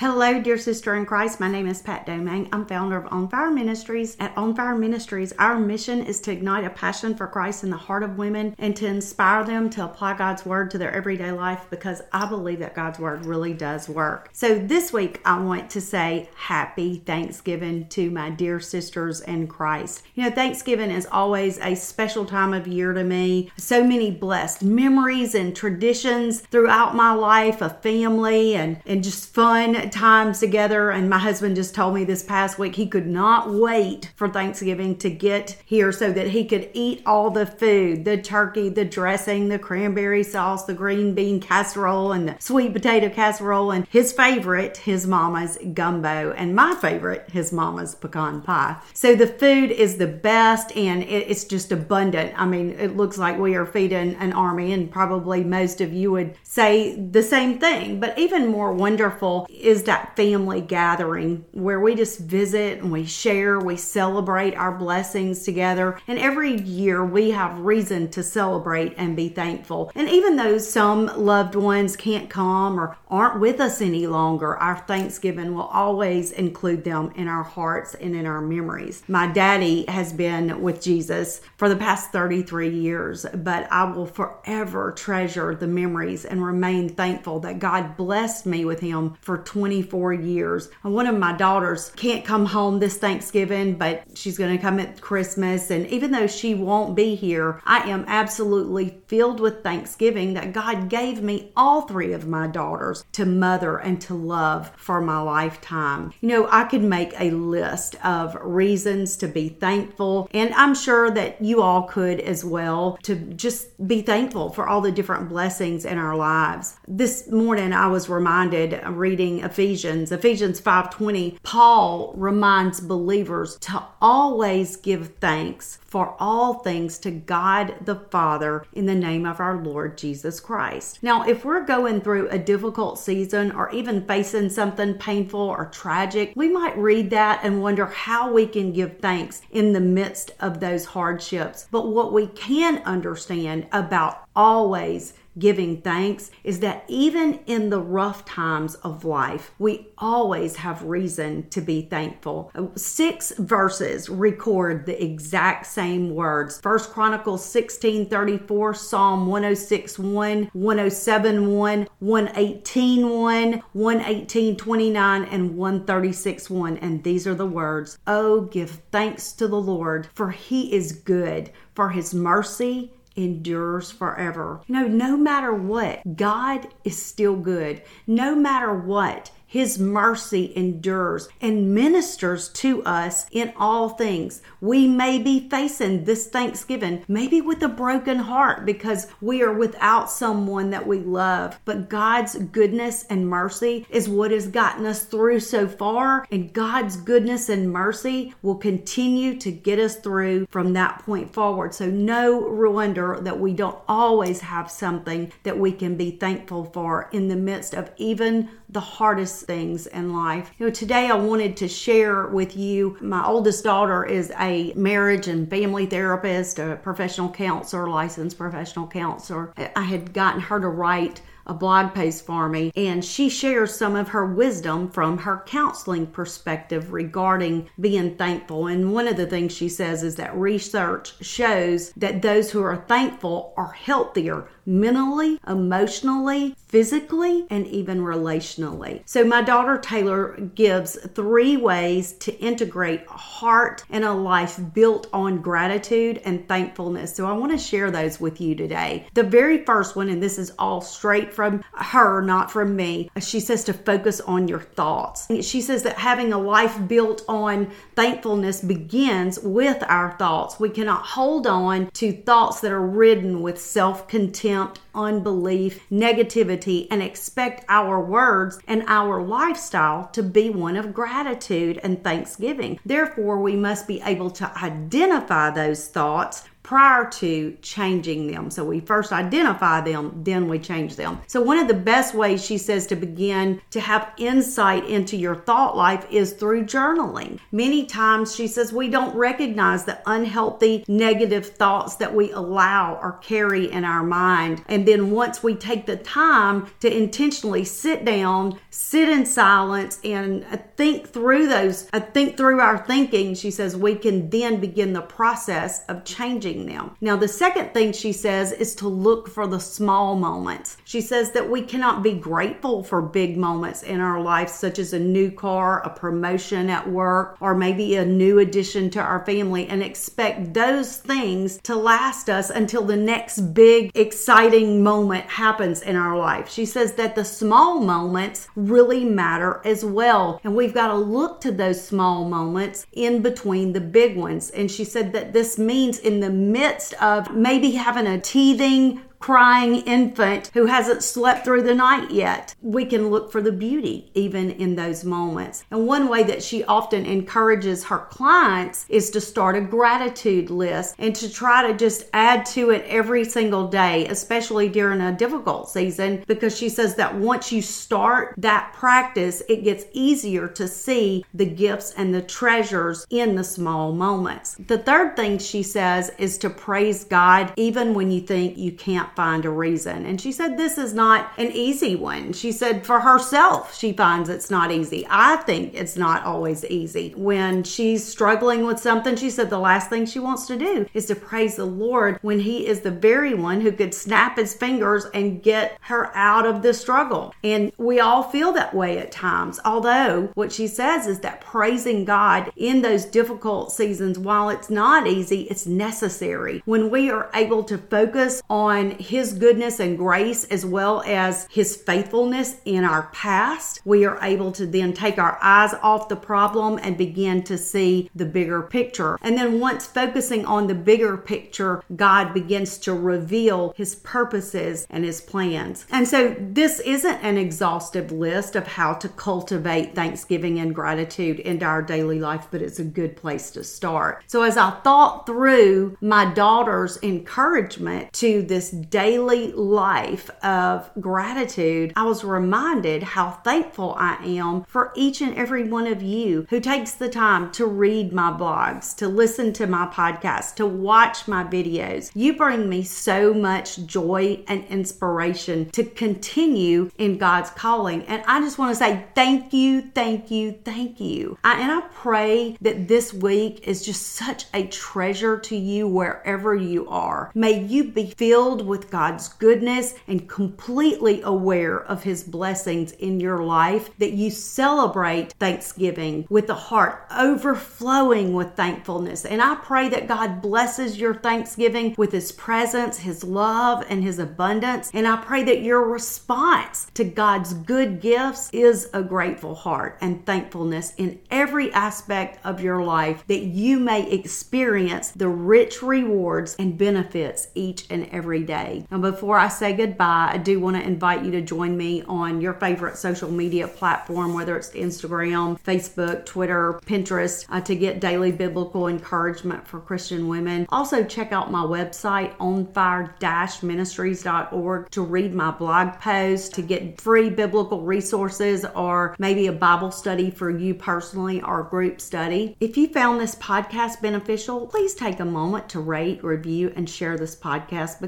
Hello, dear sister in Christ. My name is Pat Domingue. I'm founder of On Fire Ministries. At On Fire Ministries, our mission is to ignite a passion for Christ in the heart of women and to inspire them to apply God's word to their everyday life because I believe that God's word really does work. So this week, I want to say happy Thanksgiving to my dear sisters in Christ. You know, Thanksgiving is always a special time of year to me. So many blessed memories and traditions throughout my life of family and, and just fun times together. And my husband just told me this past week he could not wait for Thanksgiving to get here so that he could eat all the food the turkey, the dressing, the cranberry sauce, the green bean casserole, and the sweet potato casserole. And his favorite, his mama's gumbo. And my favorite, his mama's pecan pie. So the food is the best and it's just abundant. I mean, it looks like we are feeding an army, and probably most of you would say the same thing. But even more wonderful is is that family gathering where we just visit and we share, we celebrate our blessings together. And every year we have reason to celebrate and be thankful. And even though some loved ones can't come or aren't with us any longer, our Thanksgiving will always include them in our hearts and in our memories. My daddy has been with Jesus for the past 33 years, but I will forever treasure the memories and remain thankful that God blessed me with him for 20 24 years. One of my daughters can't come home this Thanksgiving, but she's going to come at Christmas. And even though she won't be here, I am absolutely filled with thanksgiving that God gave me all three of my daughters to mother and to love for my lifetime. You know, I could make a list of reasons to be thankful, and I'm sure that you all could as well to just be thankful for all the different blessings in our lives. This morning I was reminded reading Ephesians Ephesians, Ephesians 5:20, Paul reminds believers to always give thanks for all things to God the Father in the name of our Lord Jesus Christ. Now, if we're going through a difficult season or even facing something painful or tragic, we might read that and wonder how we can give thanks in the midst of those hardships. But what we can understand about always giving thanks is that even in the rough times of life, we always have reason to be thankful. Six verses record the exact same words. First Chronicles 16 34, Psalm 106 1, 107 1, 118 1, 118 29, and 136 1. And these are the words Oh, give thanks to the Lord, for he is good, for his mercy endures forever. You know, no matter what, God is still good. No matter what, his mercy endures and ministers to us in all things. We may be facing this Thanksgiving, maybe with a broken heart because we are without someone that we love. But God's goodness and mercy is what has gotten us through so far. And God's goodness and mercy will continue to get us through from that point forward. So, no wonder that we don't always have something that we can be thankful for in the midst of even the hardest things in life. You know, today I wanted to share with you my oldest daughter is a marriage and family therapist, a professional counselor, licensed professional counselor. I had gotten her to write a blog post for me, and she shares some of her wisdom from her counseling perspective regarding being thankful. And one of the things she says is that research shows that those who are thankful are healthier mentally, emotionally, physically, and even relationally. So, my daughter Taylor gives three ways to integrate a heart and a life built on gratitude and thankfulness. So, I want to share those with you today. The very first one, and this is all straight from her, not from me, she says to focus on your thoughts. She says that having a life built on thankfulness begins with our thoughts. We cannot hold on to thoughts that are ridden with self contempt unbelief, negativity, and expect our words and our lifestyle to be one of gratitude and thanksgiving. Therefore, we must be able to identify those thoughts, prior to changing them. So we first identify them, then we change them. So one of the best ways she says to begin to have insight into your thought life is through journaling. Many times she says we don't recognize the unhealthy negative thoughts that we allow or carry in our mind. And then once we take the time to intentionally sit down, sit in silence and think through those, uh, think through our thinking, she says we can then begin the process of changing them. Now, the second thing she says is to look for the small moments. She says that we cannot be grateful for big moments in our life, such as a new car, a promotion at work, or maybe a new addition to our family, and expect those things to last us until the next big, exciting moment happens in our life. She says that the small moments really matter as well. And we've got to look to those small moments in between the big ones. And she said that this means in the midst of maybe having a teething crying infant who hasn't slept through the night yet. We can look for the beauty even in those moments. And one way that she often encourages her clients is to start a gratitude list and to try to just add to it every single day, especially during a difficult season, because she says that once you start that practice, it gets easier to see the gifts and the treasures in the small moments. The third thing she says is to praise God even when you think you can't find a reason. And she said this is not an easy one. She said for herself, she finds it's not easy. I think it's not always easy. When she's struggling with something, she said the last thing she wants to do is to praise the Lord when He is the very one who could snap His fingers and get her out of the struggle. And we all feel that way at times. Although what she says is that praising God in those difficult seasons, while it's not easy, it's necessary. When we are able to focus on his goodness and grace as well as His faithfulness in our past, we are able to then take our eyes off the problem and begin to see the bigger picture. And then once focusing on the bigger picture, God begins to reveal His purposes and His plans. And so this isn't an exhaustive list of how to cultivate thanksgiving and gratitude into our daily life, but it's a good place to start. So as I thought through my daughter's encouragement to this daily life of gratitude, I was reminded how thankful I am for each and every one of you who takes the time to read my blogs, to listen to my podcast, to watch my videos. You bring me so much joy and inspiration to continue in God's calling. And I just want to say thank you, thank you, thank you. I, and I pray that this week is just such a treasure to you wherever you are. May you be filled with with God's goodness and completely aware of His blessings in your life, that you celebrate Thanksgiving with a heart overflowing with thankfulness. And I pray that God blesses your Thanksgiving with His presence, His love, and His abundance. And I pray that your response to God's good gifts is a grateful heart and thankfulness in every aspect of your life, that you may experience the rich rewards and benefits each and every day today. Now, before I say goodbye, I do want to invite you to join me on your favorite social media platform, whether it's Instagram, Facebook, Twitter, Pinterest, uh, to get daily biblical encouragement for Christian women. Also, check out my website, onfire-ministries.org, to read my blog posts, to get free biblical resources, or maybe a Bible study for you personally or group study. If you found this podcast beneficial, please take a moment to rate, review, and share this podcast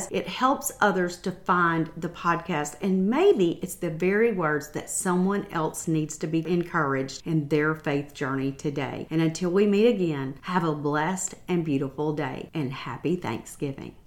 because it helps others to find the podcast. And maybe it's the very words that someone else needs to be encouraged in their faith journey today. And until we meet again, have a blessed and beautiful day and happy Thanksgiving.